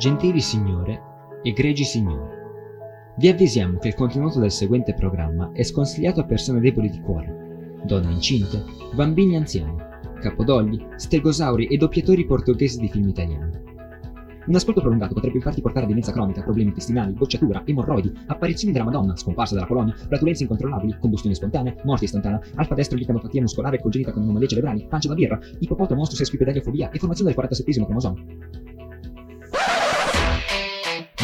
Gentili signore, egregi signori, vi avvisiamo che il contenuto del seguente programma è sconsigliato a persone deboli di cuore, donne incinte, bambini anziani, capodogli, stegosauri e doppiatori portoghesi di film italiani. Un ascolto prolungato potrebbe infatti portare a demenza cronica, problemi intestinali, bocciatura, emorroidi, apparizioni della Madonna, scomparsa della colonia, flatulenze incontrollabili, combustione spontanea, morte istantanea, alfa destro licanopatia muscolare congenita con anomalie cerebrali, pancia da birra, ipopoto monstro sesquipedaliofobia e formazione del 47 cromosoma.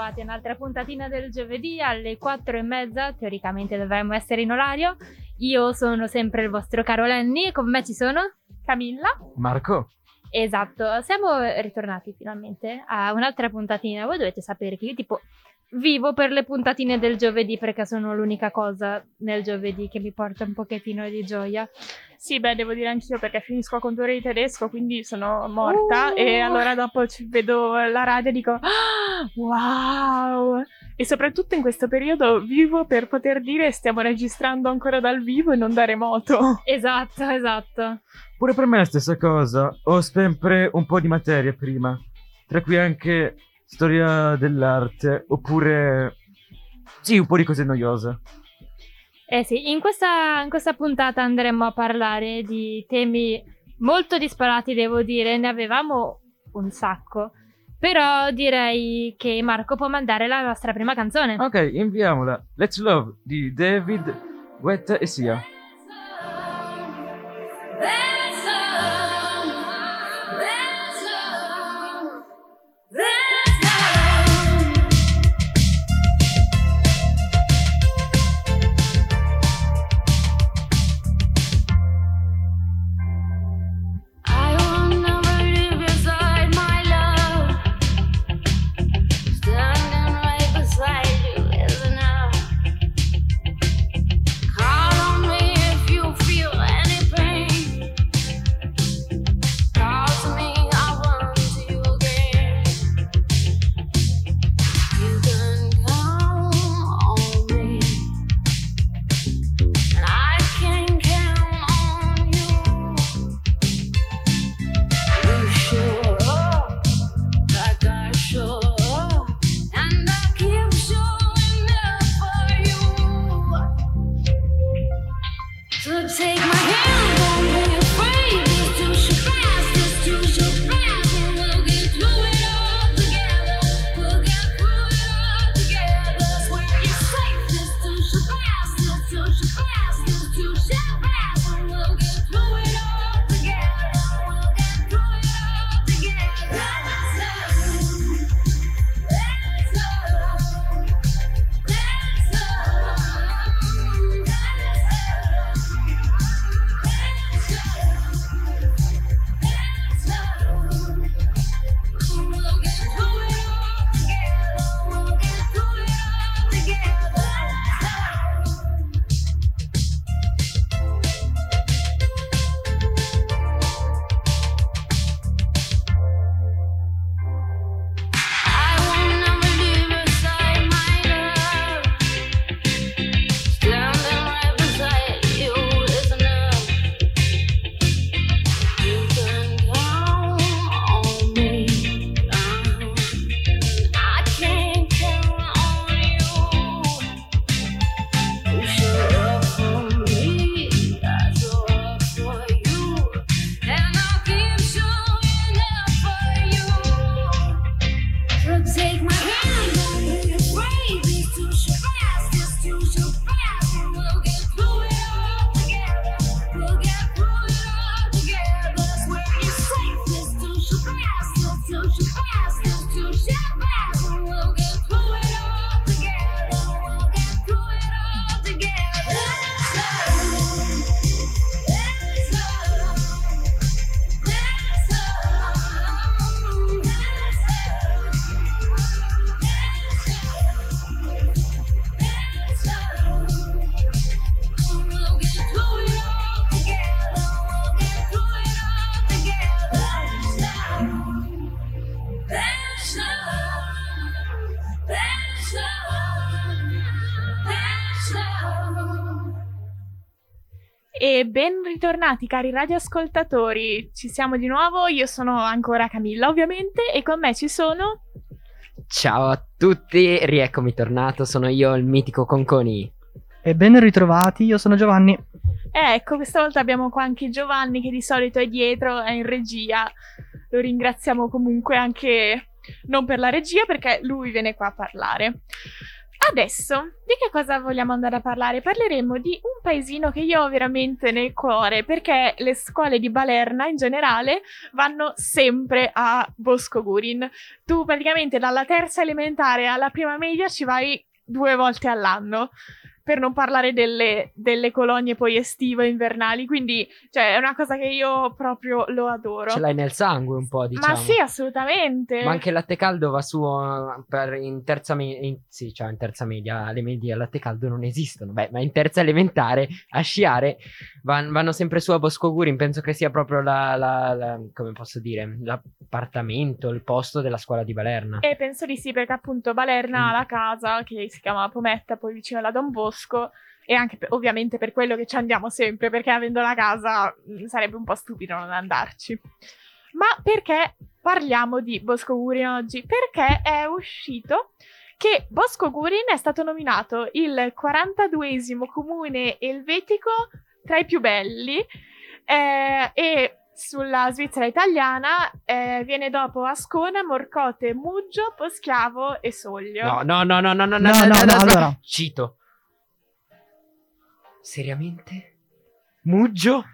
A un'altra puntatina del giovedì alle 4 e mezza, teoricamente dovremmo essere in orario. Io sono sempre il vostro caro Lenny e con me ci sono Camilla. Marco, Esatto, siamo ritornati finalmente a un'altra puntatina. Voi dovete sapere che io tipo vivo per le puntatine del giovedì perché sono l'unica cosa nel giovedì che mi porta un pochettino di gioia. Sì, beh, devo dire anch'io perché finisco a contore di tedesco, quindi sono morta Uh. e allora dopo ci vedo la radio e dico "Ah, wow! E soprattutto in questo periodo vivo per poter dire stiamo registrando ancora dal vivo e non da remoto. Esatto, esatto. pure per me è la stessa cosa. Ho sempre un po' di materia prima, tra cui anche storia dell'arte, oppure... Sì, un po' di cose noiose. Eh sì, in questa, in questa puntata andremo a parlare di temi molto disparati, devo dire, ne avevamo un sacco. Però direi che Marco può mandare la nostra prima canzone. Ok, inviamola. Let's Love di David, Guetta e Sia. Ben ritornati cari radioascoltatori, ci siamo di nuovo, io sono ancora Camilla ovviamente e con me ci sono... Ciao a tutti, rieccomi tornato, sono io il mitico Conconi. E ben ritrovati, io sono Giovanni. Eh, ecco, questa volta abbiamo qua anche Giovanni che di solito è dietro, è in regia, lo ringraziamo comunque anche non per la regia perché lui viene qua a parlare. Adesso, di che cosa vogliamo andare a parlare? Parleremo di un paesino che io ho veramente nel cuore, perché le scuole di Balerna in generale vanno sempre a Bosco Gurin. Tu praticamente dalla terza elementare alla prima media ci vai due volte all'anno. Per non parlare delle, delle colonie poi estive invernali, quindi cioè, è una cosa che io proprio lo adoro. Ce l'hai nel sangue un po', diciamo. Ma sì, assolutamente. Ma anche il latte caldo va su uh, per in terza media. Sì, cioè in terza media, le medie al latte caldo non esistono. Beh, ma in terza elementare a sciare van- vanno sempre su a Bosco Gurin. Penso che sia proprio la, la- la- come posso dire, l'appartamento, il posto della scuola di Balerna. E penso di sì, perché appunto Balerna Mm. ha la casa che si chiama Pometta, poi vicino alla Don Bosco. E anche per- ovviamente per quello che ci andiamo sempre, perché avendo la casa sarebbe un po' stupido non andarci. Ma perché parliamo di Bosco Gurin oggi? Perché è uscito che Bosco Gurin è stato nominato il 42esimo comune elvetico tra i più belli eh, e sulla Svizzera italiana eh, viene dopo Ascona, Morcote, Muggio, Poschiavo e Soglio. No, no, no, no, no, no, No, no, no, allora. Cito. Seriamente? Muggio?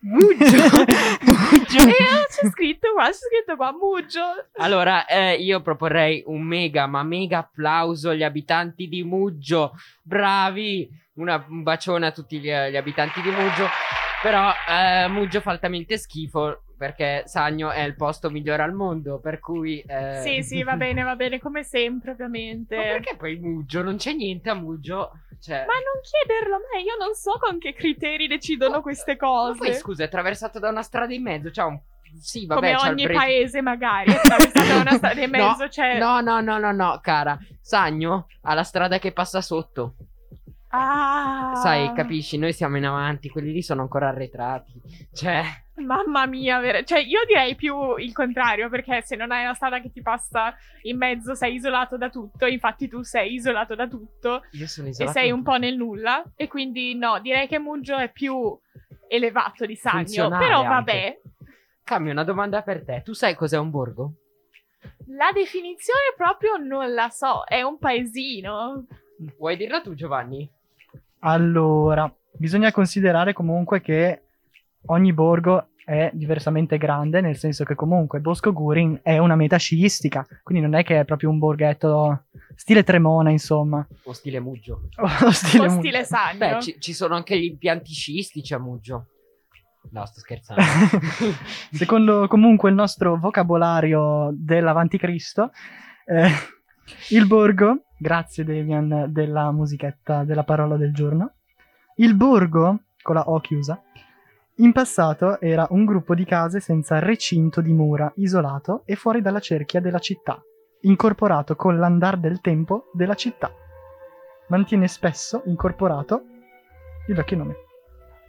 Muggio? Muggio? E eh, c'è scritto qua, c'è scritto qua Muggio. Allora, eh, io proporrei un mega, ma mega applauso agli abitanti di Muggio. Bravi! Una- un bacione a tutti gli, gli abitanti di Muggio. Però eh, Muggio fa altamente schifo perché Sagno è il posto migliore al mondo, per cui... eh, Sì, sì, va bene, va bene, come sempre, ovviamente. Ma perché poi Muggio? Non c'è niente a Muggio. Cioè... Ma non chiederlo a me, io non so con che criteri decidono Ma- queste Ma cose. poi scusa, è attraversato da una strada in mezzo, c'ha un... Sì, vabbè, Come ogni paese, magari, è attraversato una strada in No, mezzo, cioè... No, no, no, no, no, cara. Sagno ha la strada che passa sotto. Ah, Sai, capisci? Noi siamo in avanti, quelli lì sono ancora arretrati. Cioè, Mamma mia, ver- cioè io direi più il contrario, perché se non hai una strada che ti passa in mezzo sei isolato da tutto, infatti tu sei isolato da tutto io sono e isolato. sei un po' nel nulla, e quindi no, direi che Muggio è più elevato di Sagno, Funzionale però anche. vabbè. Cambio, una domanda per te. Tu sai cos'è un borgo? La definizione proprio non la so, è un paesino. Vuoi dirla tu, Giovanni? Allora, bisogna considerare comunque che ogni borgo è diversamente grande, nel senso che comunque Bosco Gurin è una meta sciistica, quindi non è che è proprio un borghetto stile Tremona, insomma. O stile Muggio? O stile, O stile Sagno. Beh, ci, ci sono anche gli impianti sciistici a Muggio. No, sto scherzando. Secondo comunque il nostro vocabolario dell'Avanticristo, eh, il borgo, grazie Devian della musichetta della parola del giorno, il borgo, con la O chiusa, in passato era un gruppo di case senza recinto di mura, isolato e fuori dalla cerchia della città, incorporato con l'andar del tempo della città. Mantiene spesso incorporato il vecchio nome.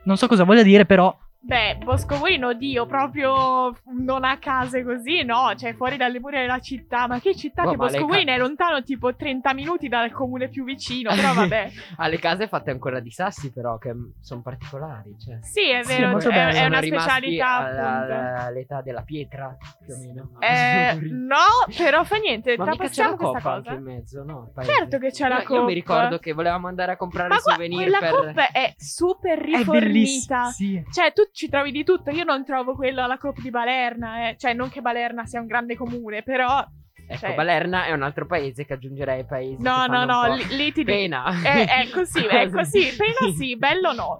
Non so cosa voglia dire, però Beh, Bosco Gurin, oddio, proprio non a case così, no, cioè fuori dalle mura della città. Ma che città Boh, che ma Bosco le ca- è lontano tipo 30 minuti dal comune più vicino, però vabbè. ha le case fatte ancora di sassi, però, che sono particolari. Cioè. Sì, è Sì, è vero, molto è, bello. è Sono una specialità alla- all'età della pietra, più o meno. Eh, no, però fa niente, Ma mica c'è trapassiamo la questa coppa anche cosa. in mezzo, no? Certo che c'è la Io- coppa. Io mi ricordo che volevamo andare a comprare Ma guarda, souvenir quella per... coppa è super è rifornita. bellissimo. Sì. Cioè, tu ci trovi di tutto. Io non trovo quello alla Coppa di Balerna. eh. Cioè, non che Balerna sia un grande comune, però. Ecco, cioè- Balerna è un altro paese che aggiungerei ai paesi No, no, no. Lì, lì ti dico. pena. È, è così, è così. Pena sì, bello no.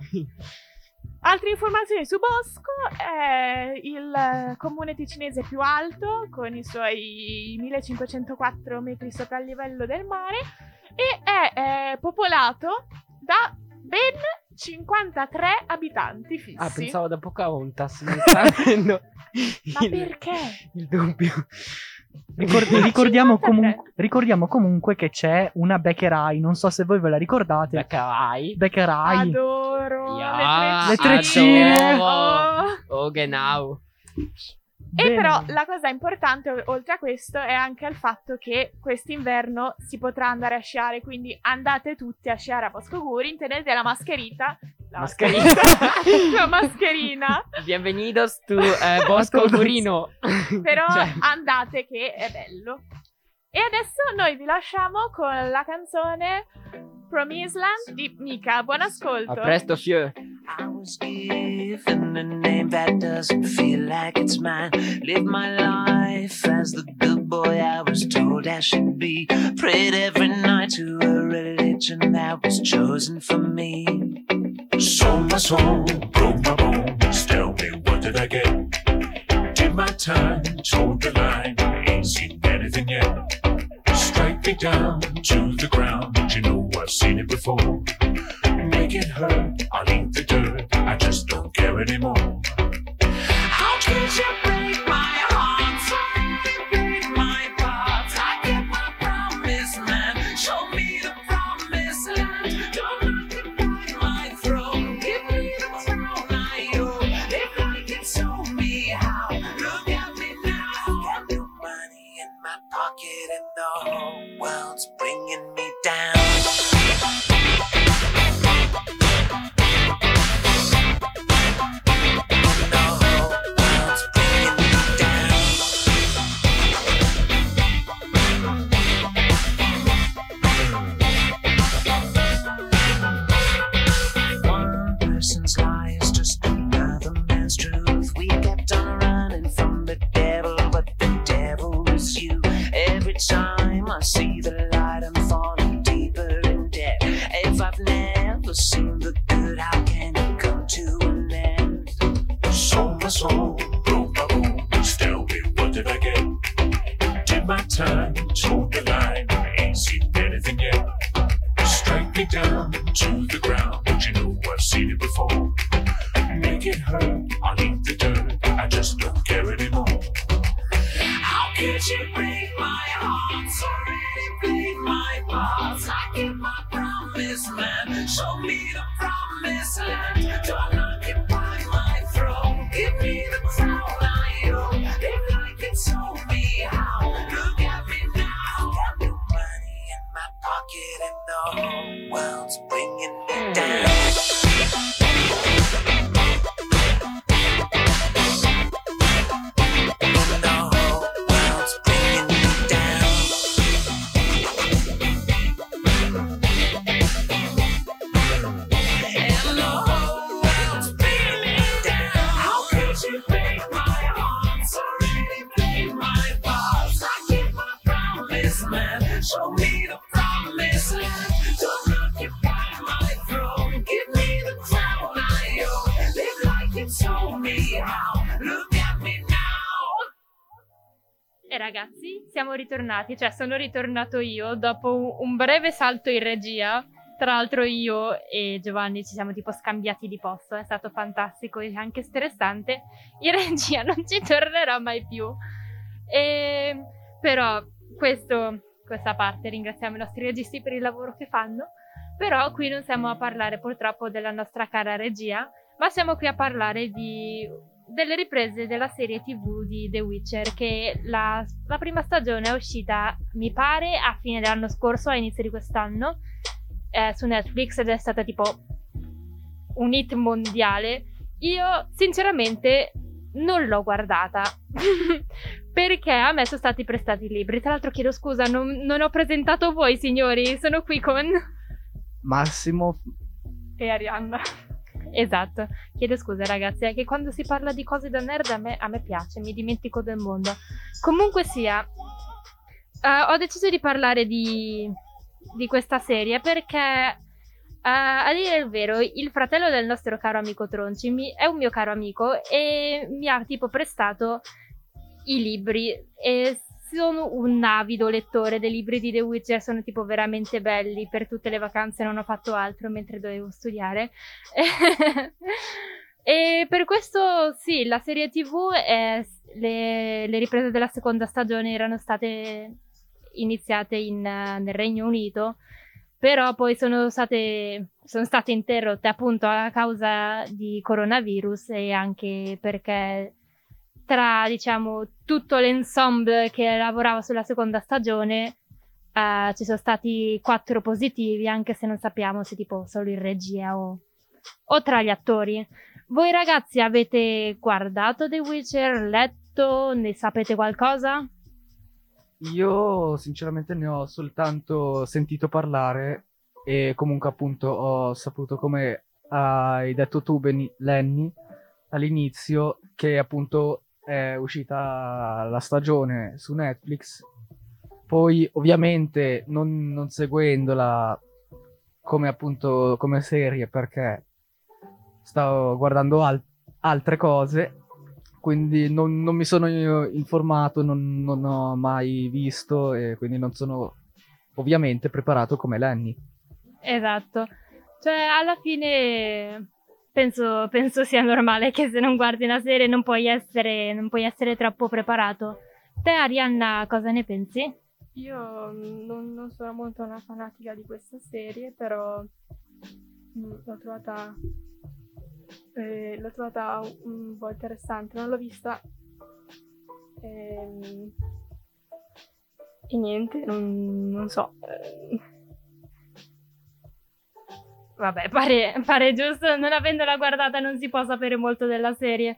Altre informazioni su Bosco, è il eh, comune ticinese più alto con i suoi 1504 metri sopra il livello del mare e è eh, popolato da ben 53 abitanti fissi. Ah, pensavo da Pocahontas, mi sta venendo Ma il, perché? il dubbio. Ricor- ricordiamo, 53. comun- ricordiamo comunque che c'è una Beccherai, non so se voi ve la ricordate. Beccherai. Beccherai. Adoro Ja, Le le treccine. treccine. adoro. Oh. Oh, genau. E Bene. però la cosa importante, oltre a questo, è anche il fatto che quest'inverno si potrà andare a sciare, quindi andate tutti a sciare a Bosco Gurin, tenete la mascherita. La Mascherina. la mascherina. Bienvenidos tu eh, Bosco Gurino. Però Cioè, andate che è bello. E adesso noi vi lasciamo con la canzone Promise Land di Mika. Buon ascolto. a presto, fieu. I was given a name that doesn't feel like it's mine. Live my life as the good boy I was told I should be. Prayed every night to a religion that was chosen for me. Sold my soul, broke my bones. Tell me, what did I get? Did my time, told the line. Ain't seen anything yet. Strike me down to the ground. You know I've seen it before. Make it hurt, ragazzi, siamo ritornati, cioè sono ritornato io dopo un- breve salto in regia. Tra l'altro io e Giovanni ci siamo tipo scambiati di posto, è stato fantastico e anche stressante. In regia non ci tornerò mai più. E, però questo, questa parte ringraziamo i nostri registi per il lavoro che fanno. Però qui non siamo a parlare purtroppo della nostra cara regia, ma siamo qui a parlare di delle riprese della serie tv di The Witcher che la, la prima stagione è uscita mi pare a fine dell'anno scorso a inizio di quest'anno eh, su Netflix ed è stata tipo un hit mondiale io sinceramente non l'ho guardata perché a me sono stati prestati i libri tra l'altro chiedo scusa non, non ho presentato voi signori sono qui con Massimo, E Arianna. Esatto, chiedo scusa ragazzi, è che quando si parla di cose da nerd a me, a me piace, mi dimentico del mondo. Comunque sia, eh, ho deciso di parlare di, di questa serie perché, eh, a dire il vero, il fratello del nostro caro amico Tronci mi- è un mio caro amico e mi ha tipo prestato i libri e sono un avido lettore dei libri di The Witcher, sono tipo veramente belli, per tutte le vacanze non ho fatto altro mentre dovevo studiare. E per questo sì, la serie TV è, le, le riprese della seconda stagione erano state iniziate in, nel Regno Unito, però poi sono state, sono state interrotte appunto a causa di coronavirus e anche perché tra diciamo tutto l'ensemble che lavorava sulla seconda stagione eh, ci sono stati quattro positivi, anche se non sappiamo se tipo solo in regia o, o tra gli attori. Voi ragazzi avete guardato The Witcher, letto, ne sapete qualcosa? Io sinceramente ne ho soltanto sentito parlare e comunque appunto ho saputo come hai detto tu Beni- Lenny all'inizio che appunto è uscita la stagione su Netflix poi ovviamente non, non seguendola come appunto come serie perché stavo guardando al- altre cose quindi non, non mi sono informato, non, non ho mai visto e quindi non sono ovviamente preparato come Lenny. Esatto. Cioè, alla fine penso, penso sia normale che se non guardi una serie non puoi essere, non puoi essere troppo preparato. Te, Arianna, cosa ne pensi? Io mm, non, non sono molto una fanatica di questa serie, però mm, l'ho trovata, eh, l'ho trovata un po' interessante. Non l'ho vista. Ehm, E, niente, non, non so. Vabbè, pare, pare giusto, non avendola guardata non si può sapere molto della serie.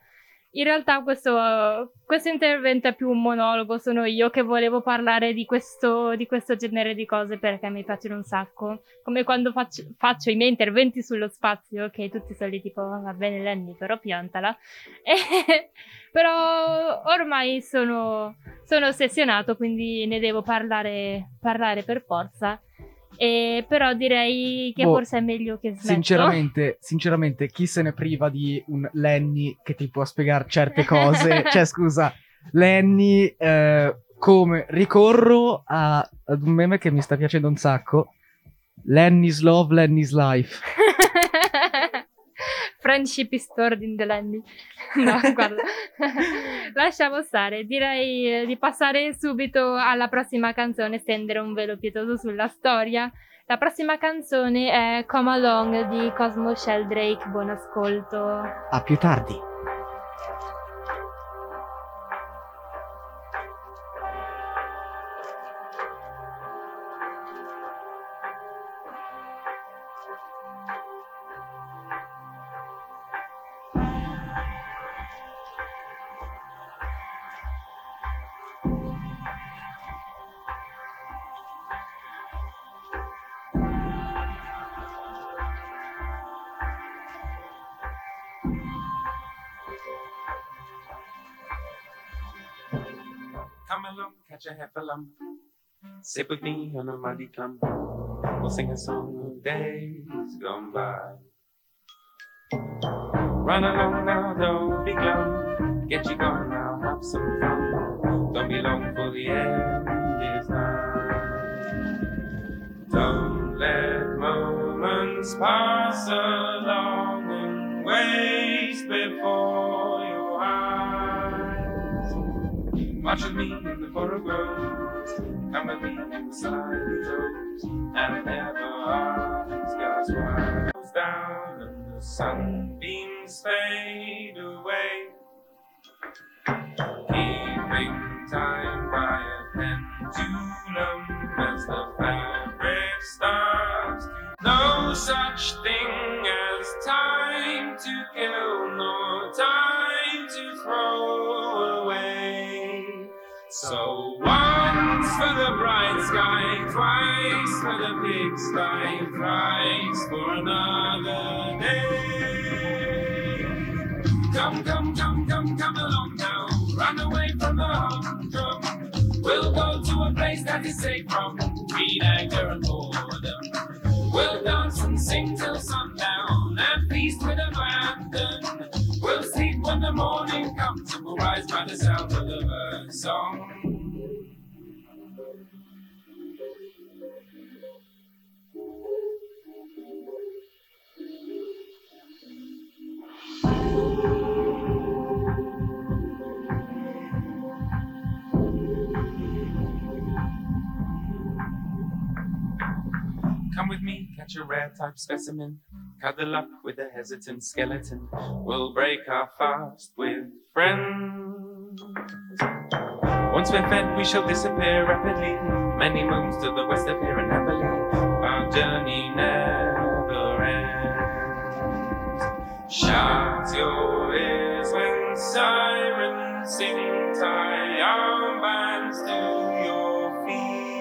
In realtà questo, questo intervento è più un monologo, sono io che volevo parlare di questo, di questo genere di cose perché mi piacciono un sacco. Come quando faccio, faccio i miei interventi sullo spazio, che tutti sono lì tipo, "Oh, va bene Lenny, però piantala. E- però ormai sono, sono ossessionato, quindi ne devo parlare, parlare per forza. E però direi che Boh, forse è meglio che smetto. Sinceramente, sinceramente, chi se ne priva di un Lenny che ti può spiegare certe cose? cioè, scusa, Lenny, eh, come ricorro a, ad un meme che mi sta piacendo un sacco. Lenny's love, Lenny's life. Friendship is stored in the Lenny. No, guarda. Lasciamo stare. Direi eh, di passare subito alla prossima canzone, stendere un velo pietoso sulla storia. La prossima canzone è Come Along di Cosmo Sheldrake. Buon ascolto. A più tardi. Catch a heffalump. Sit with me on a muddy clump. We'll sing a song of days gone by. Run along now, don't be glum. Get you going now, have some fun. Don't be long for the end is nigh. Don't let moments pass along and waste before With me in the groves. Come with me in the silent groves. And never ask us why. Goes down and the sunbeams fade away. Keeping time by a pendulum as the fabric starts. No such thing as time to kill, sky, twice for the big sky, twice for another day. Come, come, come, come, come along now. Run away from the humdrum. We'll go to a place that is safe from greed, anger, and boredom. We'll dance and sing till sundown and feast with abandon. We'll sleep when the morning comes and we'll rise by the sound of the bird song. Come with me, catch a rare type specimen. Cuddle up with a hesitant skeleton. We'll break our fast with friends. Once we're fed, we shall disappear rapidly. Many moons to the west of here and happily. Our journey never ends. Shut your ears when sirens sing. Tie our bands to your feet.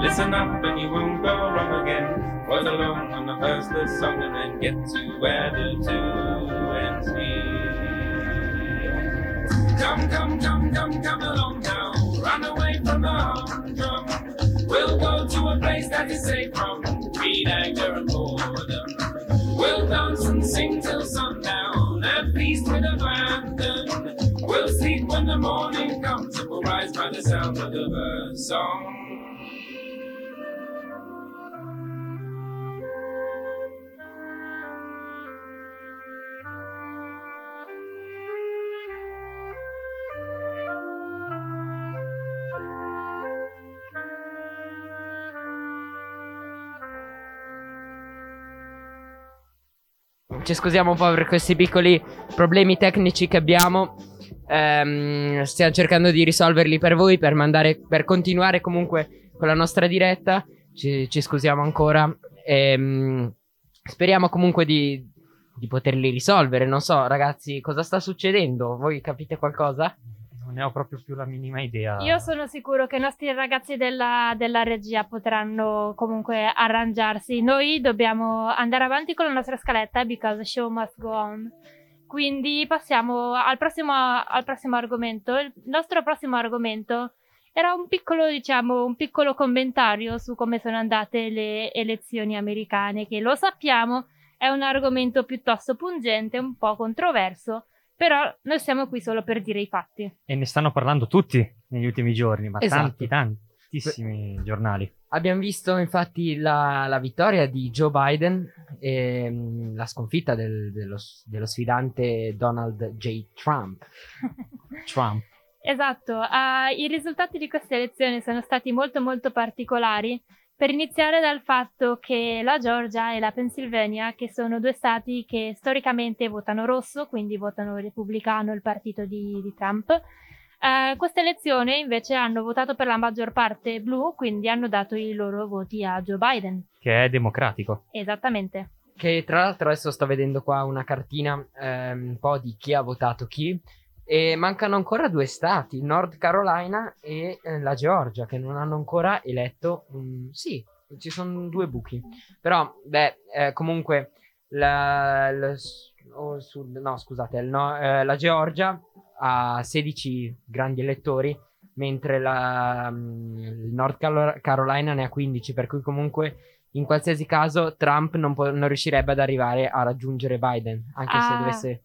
Listen up and you won't go wrong again. Float along on the first the song and then get to where the two ends meet. Come, come, come, come, come along now. Run away from humdrum. We'll go to a place that is safe from greed, anger, and boredom. We'll dance and sing till sundown and feast with abandon. We'll sleep when the morning comes and we'll rise by the sound of the bird song. Ci scusiamo un po' per questi piccoli problemi tecnici che abbiamo. Ehm, stiamo cercando di risolverli per voi, per mandare, per continuare comunque con la nostra diretta. Ci, ci scusiamo ancora. Ehm, speriamo comunque di, di poterli risolvere. Non so, ragazzi, cosa sta succedendo? Voi capite qualcosa? Non ne ho proprio più la minima idea. Io sono sicuro che i nostri ragazzi della, della regia potranno comunque arrangiarsi. Noi dobbiamo andare avanti con la nostra scaletta because the show must go on. Quindi passiamo al prossimo, al prossimo argomento. Il nostro prossimo argomento era un piccolo, diciamo, un piccolo commentario su come sono andate le elezioni americane, che lo sappiamo è un argomento piuttosto pungente, un po' controverso, però noi siamo qui solo per dire i fatti. E ne stanno parlando tutti negli ultimi giorni, ma Esatto. tanti, tantissimi giornali. Abbiamo visto infatti la, la vittoria di Joe Biden e mm, la sconfitta del- dello, dello sfidante Donald J. Trump. Trump. Esatto, eh, i risultati di queste elezioni sono stati molto molto particolari, per iniziare dal fatto che la Georgia e la Pennsylvania, che sono due stati che storicamente votano rosso, quindi votano repubblicano il partito di, di Trump, eh, queste elezioni invece hanno votato per la maggior parte blu, quindi hanno dato i loro voti a Joe Biden. Che è democratico. Esattamente. Che tra l'altro adesso sto vedendo qua una cartina ehm, un po' di chi ha votato chi. E mancano ancora due stati, North Carolina e eh, la Georgia, che non hanno ancora eletto. un- sì, ci sono due buchi. Però, beh, eh, comunque, la, la- oh, sul- no, scusate, il no- eh, la Georgia ha 16 grandi elettori, mentre la, il North Carolina ne ha 15, per cui comunque in qualsiasi caso Trump non, può- non riuscirebbe ad arrivare a raggiungere Biden, anche se Ah. dovesse...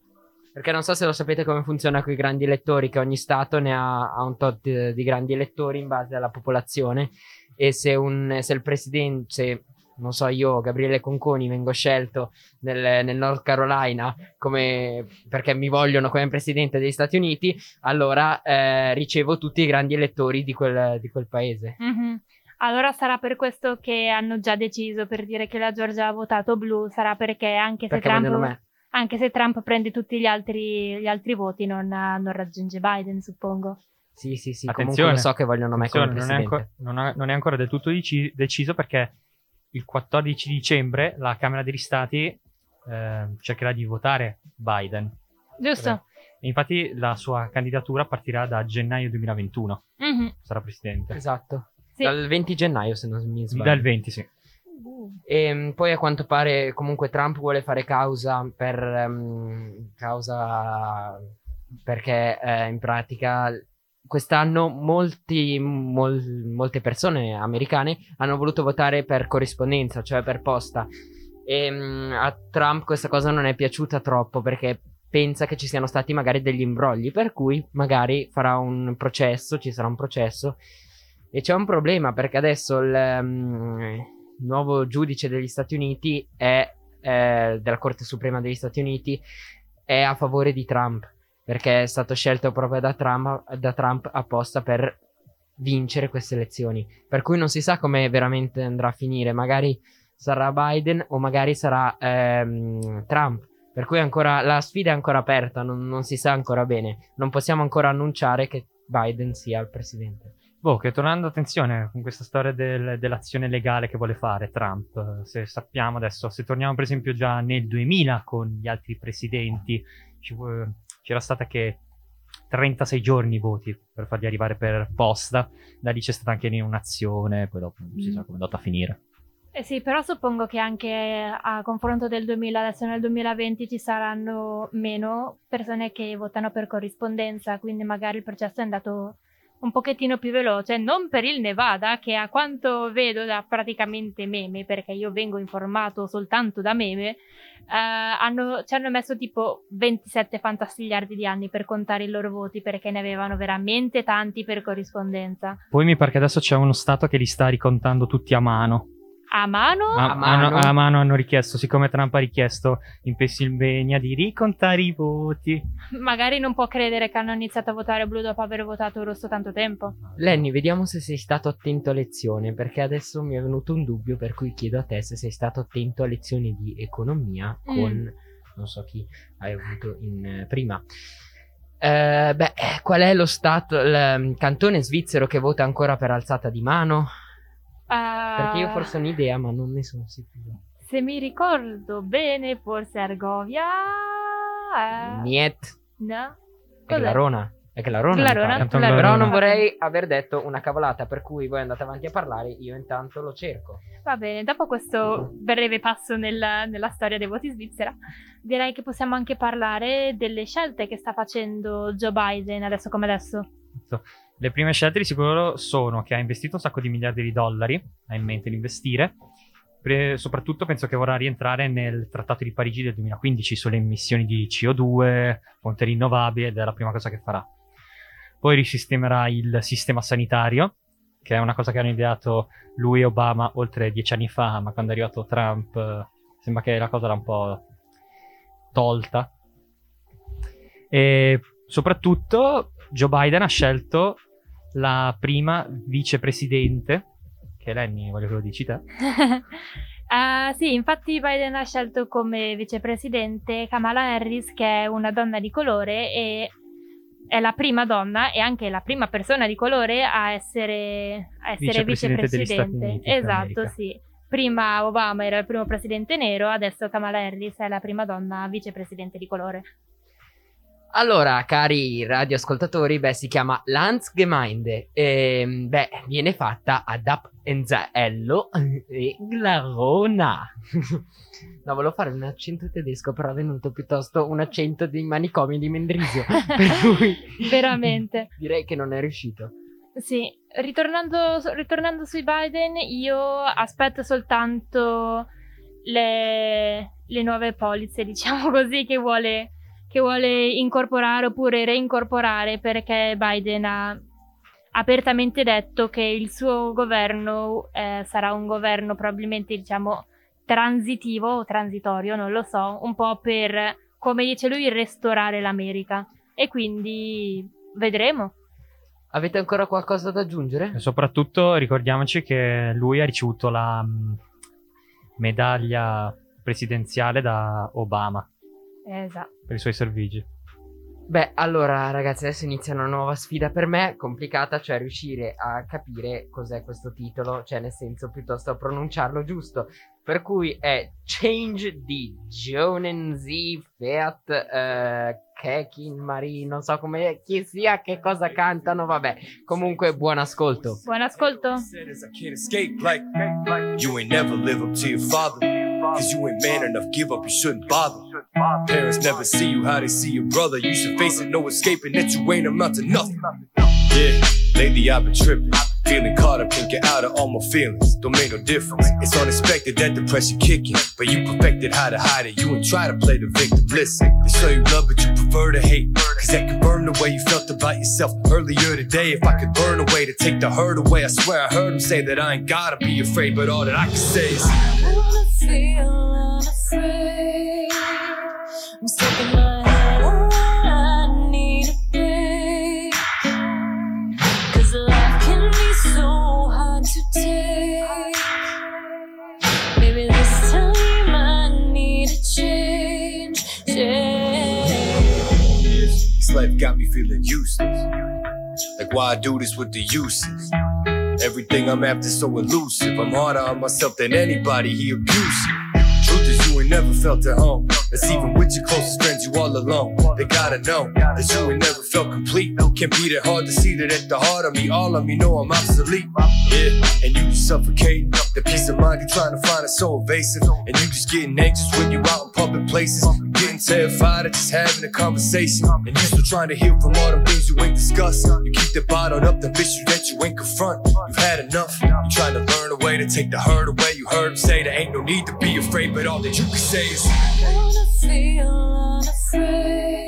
Perché non so se lo sapete come funziona con i grandi elettori, che ogni stato ne ha, ha un tot di grandi elettori in base alla popolazione e se, un, se il presidente, se, non so io, Gabriele Conconi, vengo scelto nel, nel North Carolina come, perché mi vogliono come presidente degli Stati Uniti, allora eh, ricevo tutti i grandi elettori di quel, di quel paese. Mhm. Allora sarà per questo che hanno già deciso per dire che la Georgia ha votato blu, sarà perché anche se Perché Trump... vogliono me. Anche se Trump prende tutti gli altri, gli altri voti, non, non raggiunge Biden, suppongo. Sì, sì, sì, Attenzione, comunque so che vogliono me come non è, ancora, non ha- non è ancora del tutto deci- deciso perché il 14 dicembre la Camera degli Stati eh, cercherà di votare Biden. Giusto? E infatti la sua candidatura partirà da gennaio 2021. Mhm. Sarà presidente. Esatto. Sì. Dal 20 gennaio, se non mi sbaglio. Dal 20, sì. E mm, poi a quanto pare comunque Trump vuole fare causa per ehm, causa perché eh, in pratica quest'anno molti, mol- molte persone americane hanno voluto votare per corrispondenza, cioè per posta. E mm, a Trump questa cosa non è piaciuta troppo perché pensa che ci siano stati magari degli imbrogli, per cui magari farà un processo, ci sarà un processo. E c'è un problema perché adesso il, il nuovo giudice degli Stati Uniti è eh, della Corte Suprema degli Stati Uniti è a favore di Trump perché è stato scelto proprio da Trump, da Trump apposta per vincere queste elezioni. Per cui non si sa come veramente andrà a finire. Magari sarà Biden o magari sarà ehm, Trump. Per cui ancora, la sfida è ancora aperta, non, non si sa ancora bene. Non possiamo ancora annunciare che Biden sia il presidente. Boh, che tornando attenzione con questa storia del- dell'azione legale che vuole fare Trump, se sappiamo adesso, se torniamo per esempio già nel 2000 con gli altri presidenti, ci c'era stata che 36 giorni i voti per farli arrivare per posta, da lì c'è stata anche un'azione, poi dopo non si sa come è andata a finire. Eh sì, però suppongo che anche a confronto del 2000, adesso nel 2020 ci saranno meno persone che votano per corrispondenza, quindi magari il processo è andato un pochettino più veloce, non per il Nevada, che a quanto vedo da praticamente meme, perché io vengo informato soltanto da meme, eh, hanno- ci hanno messo tipo 27 fantastigliardi di anni per contare i loro voti, perché ne avevano veramente tanti per corrispondenza. Poi mi pare che adesso c'è uno stato che li sta ricontando tutti a mano. A mano? A, hanno, a mano hanno richiesto, siccome Trump ha richiesto in Pennsylvania di ricontare i voti. Magari non può credere che hanno iniziato a votare blu dopo aver votato rosso tanto tempo. Lenny, vediamo se sei stato attento a lezione, perché adesso mi è venuto un dubbio, per cui chiedo a te se sei stato attento a lezioni di economia Mm. con non so chi hai avuto in eh, prima. Eh, beh, qual è lo stato, il mm, cantone svizzero che vota ancora per alzata di mano? Perché io Ah, forse ho un'idea, ma non ne sono sicuro. Se mi ricordo bene, forse Argovia. eh, Niet, No? è Cos'è? È Glarona. mi Glarona, pare. Glarona. Però non vorrei aver detto una cavolata, per cui voi andate avanti a parlare, io intanto lo cerco. Va bene, dopo questo breve passo nella, nella storia dei voti svizzera, direi che possiamo anche parlare delle scelte che sta facendo Joe Biden adesso come adesso. Le prime scelte di sicuro sono che ha investito un sacco di miliardi di dollari, ha in mente di investire. Pre- soprattutto penso che vorrà rientrare nel Trattato di Parigi del 2015 sulle emissioni di CO2, fonte rinnovabili ed è la prima cosa che farà. Poi risistemerà il sistema sanitario, che è una cosa che hanno ideato lui e Obama oltre dieci anni fa, ma quando è arrivato Trump eh, sembra che la cosa era un po' tolta. E soprattutto Joe Biden ha scelto la prima vicepresidente, che Lenny, voglio che lo dici te. Ah, sì, infatti Biden ha scelto come vicepresidente Kamala Harris, che è una donna di colore e è la prima donna e anche la prima persona di colore a essere, a essere Vicepresidente vicepresidente. Uniti Esatto, sì. Prima Obama era il primo presidente nero, adesso Kamala Harris è la prima donna vicepresidente di colore. Allora, cari radioascoltatori, beh, si chiama Landsgemeinde. E, beh, viene fatta ad Appenzello e Glarona. no, volevo fare un accento tedesco, però è venuto piuttosto un accento di manicomio di Mendrisio. per cui Veramente. direi che non è riuscito. Sì, ritornando, ritornando sui Biden, io aspetto soltanto le, le nuove polizze, diciamo così, che vuole, che vuole incorporare oppure reincorporare perché Biden ha apertamente detto che il suo governo eh, sarà un governo probabilmente, diciamo, transitivo o transitorio, non lo so, un po' per, come dice lui, restaurare l'America. E quindi vedremo. Avete ancora qualcosa da aggiungere? E soprattutto ricordiamoci che lui ha ricevuto la mh, medaglia presidenziale da Obama Esatto. per i suoi servigi. Beh, allora ragazzi, adesso inizia una nuova sfida per me, complicata, cioè riuscire a capire cos'è questo titolo, cioè nel senso piuttosto a pronunciarlo giusto. Per cui è Change di Jonen Z Fiat eh, Kekin Marie, non so come chi sia, che cosa cantano, vabbè. Comunque buon ascolto. Buon ascolto. you ain't never live up to your father. Cause you ain't man enough, give up, you shouldn't bother. Parents never see you how they see your brother. You should face it, no escaping that you ain't amount to nothing. Yeah, lately I've been tripping. Feeling caught up, can't get out of all my feelings. Don't make no difference. It's unexpected that depression kicking. But you perfected how to hide it. You ain't try to play the victim. Listen, they show you love, but you prefer to hate. Cause that can burn the way you felt about yourself earlier today. If I could burn away to take the hurt away, I swear I heard him say that I ain't gotta be afraid. But all that I can say is feel afraid. I'm stuck in my head. Oh, I need a break. Cause life can be so hard to take. Maybe this time I need a change. change. This life got me feeling useless. Like, why I do this with the uses? Everything I'm after so elusive. I'm harder on myself than anybody, he abusive. You ain't never felt at home. That's even with your closest friends, you all alone. They gotta know that you ain't never felt complete. Can't be that hard to see that at the heart of me, all of me know I'm obsolete. Yeah, and you just suffocate. The peace of mind you're trying to find is so evasive. And you just getting anxious when you're out in public places. Getting terrified of just having a conversation. And you still trying to heal from all them things you ain't discussed. You keep that bottled up, the issue that you ain't confront. You've had enough. You trying to learn way to take the hurt away. You heard him say there ain't no need to be afraid, but all that you can say is. wanna feel unafraid.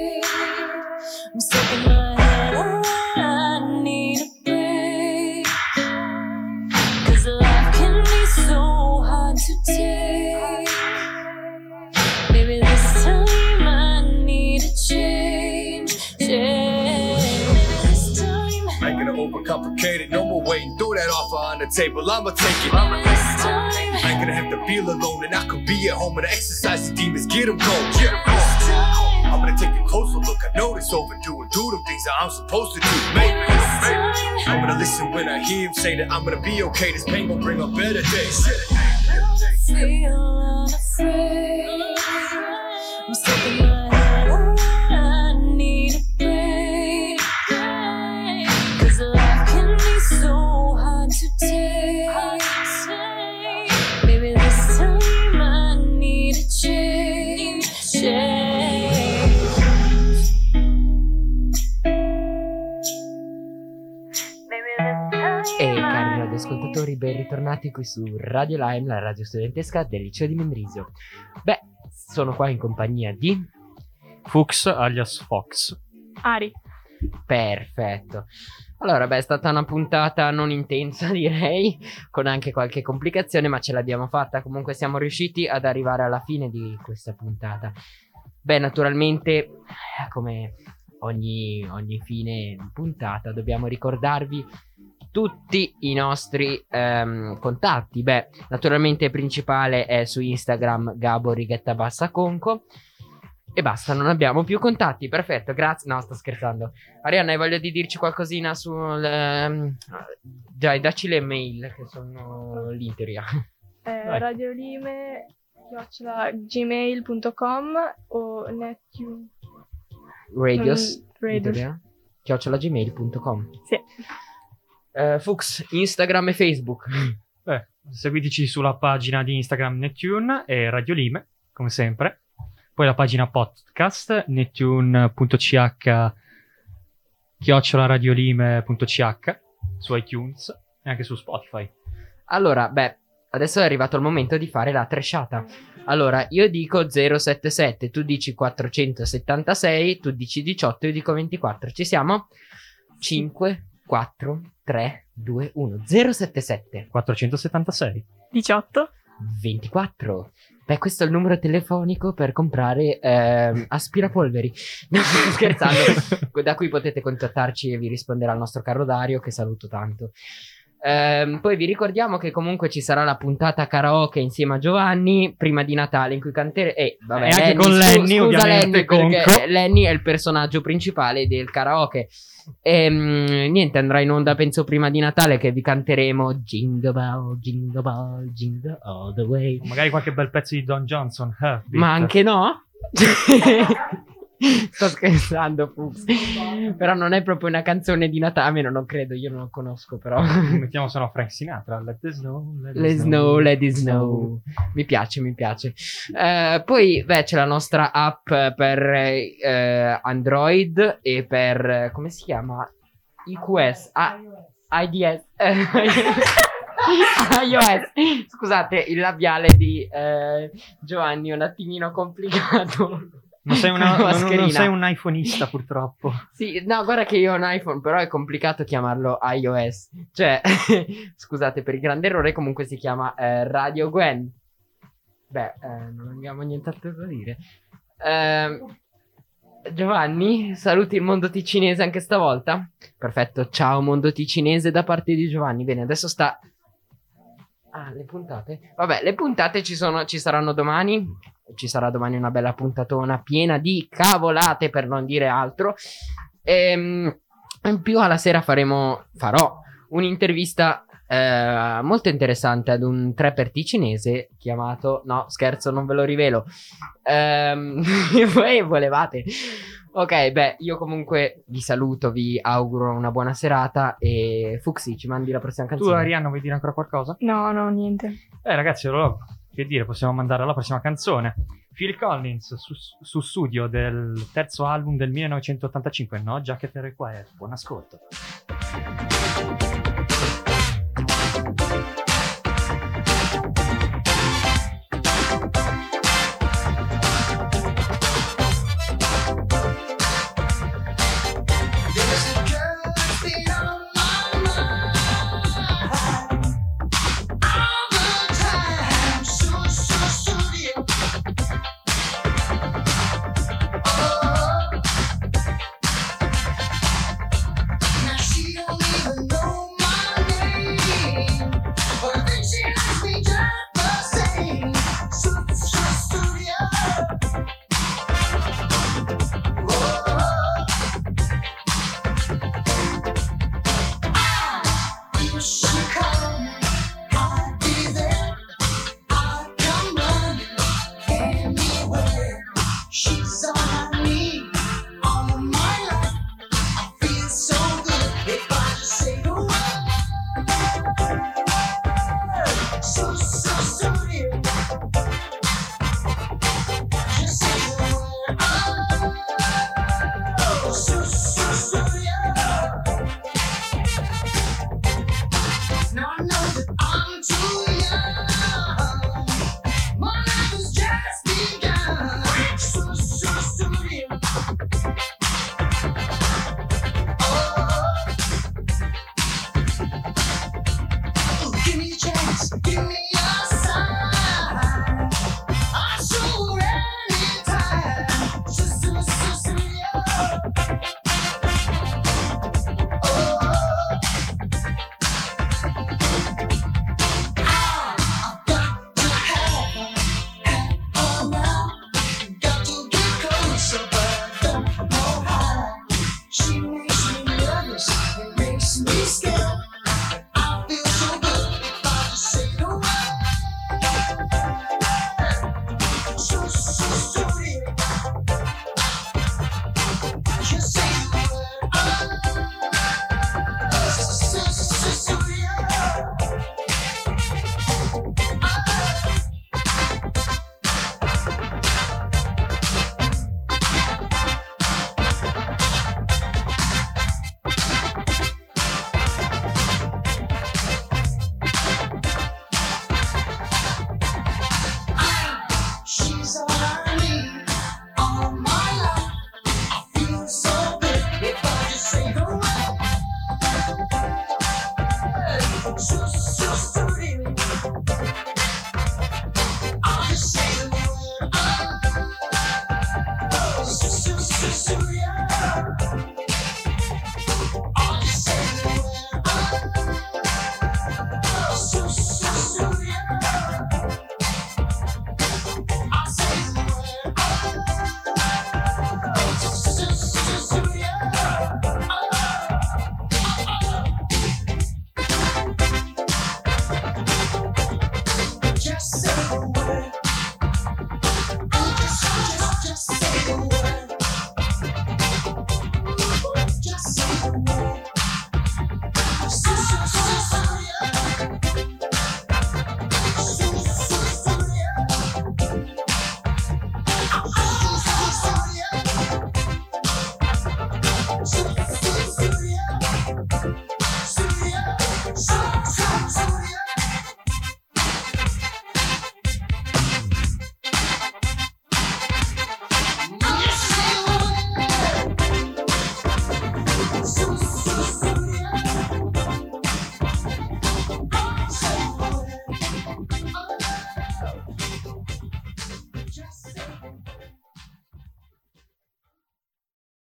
That offer on the table. I'ma take it. This time. I ain't gonna have to feel alone, and I could be at home and exercise the demons. Get them going. Get 'em going. I'm gonna take a closer look. I know it's overdue and do them things that I'm supposed to do. Maybe, maybe. I'm gonna listen when I hear him say that I'm gonna be okay. This pain will bring a better day. feel unafraid. Radioascoltatori, ben ritornati qui su Radio Lime, la radio studentesca del liceo di Mendrisio. Beh, sono qua in compagnia di... Fuchs alias Fox. Ari. Perfetto. Allora, beh, è stata una puntata non intensa, direi, con anche qualche complicazione, ma ce l'abbiamo fatta. Comunque siamo riusciti ad arrivare alla fine di questa puntata. Beh, naturalmente, eh, come ogni, ogni fine puntata, dobbiamo ricordarvi tutti i nostri ehm, contatti. Beh, naturalmente il principale è su Instagram Gabo Righetta Bassa Conco. E basta, non abbiamo più contatti. Perfetto, grazie. No, sto scherzando. Arianna, hai voglia di dirci qualcosina sul. ehm, Dai, dacci le mail che sono lì in teoria. Eh, radiolime gmail.com o netu Radios. Radios. chiocciolagmail.com. Sì. Eh, Fux, Instagram e Facebook. Beh, seguiteci sulla pagina di Instagram Netune e Radio Lime, come sempre. Poi la pagina podcast netune.ch chiocciolaradiolime.ch su iTunes e anche su Spotify. Allora, beh, adesso è arrivato il momento di fare la tresciata. Allora, io dico 077, tu dici 476, tu dici 18, io dico 24. Ci siamo? 5, 4, 3, 2, 1. 077. 476. 18. 24. Beh, questo è il numero telefonico per comprare ehm, aspirapolveri. No, sto scherzando. da cui potete contattarci e vi risponderà il nostro caro Dario, che saluto tanto. Ehm, poi vi ricordiamo che comunque ci sarà la puntata karaoke insieme a Giovanni prima di Natale in cui canteremo. Eh, vabbè, E anche con scu- Lenny, scusa ovviamente, Lenny, perché. Lenny è il personaggio principale del karaoke. Ehm, niente, andrà in onda penso prima di Natale che vi canteremo Jingle Bell, Jingle Bell, Jingle All the Way. Magari qualche bel pezzo di Don Johnson. eh. Ma anche no? Sto scherzando, Fuchs. Però non è proprio una canzone di Natale, almeno non credo, io non lo conosco però. Mettiamo se no Frank Sinatra. Let the snow, let the Let snow, let it snow. Mi piace, mi piace. Eh, poi, beh, c'è la nostra app per eh, Android e per, come si chiama? IQS. Ah, IDS. iOS. Scusate, il labiale di eh, Giovanni un attimino complicato. Non sei, una, non- non sei un iPhoneista purtroppo. Sì, no, guarda che io ho un iPhone, però è complicato chiamarlo iOS. Cioè, scusate, per il grande errore comunque si chiama eh, Radio Gwen. Beh, eh, non abbiamo nient'altro da dire. Ehm, Giovanni, saluti il mondo ticinese anche stavolta. Perfetto, ciao mondo ticinese da parte di Giovanni. Bene, adesso sta... Ah, le puntate? Vabbè, le puntate ci, sono, ci saranno domani. Ci sarà domani una bella puntatona piena di cavolate, per non dire altro. Ehm, in più alla sera faremo, farò un'intervista eh, molto interessante ad un trapper cinese chiamato... No, scherzo, non ve lo rivelo. Ehm, voi volevate... Ok, beh, io comunque vi saluto, vi auguro una buona serata e Fuxi, ci mandi la prossima Tu, canzone. Arianna, vuoi dire ancora qualcosa? No, no, niente. Eh, ragazzi, allora, che dire, possiamo mandare alla prossima canzone. Phil Collins su, su studio del terzo album del 1985, no? Jacket and Required. Buon ascolto. Hallelujah.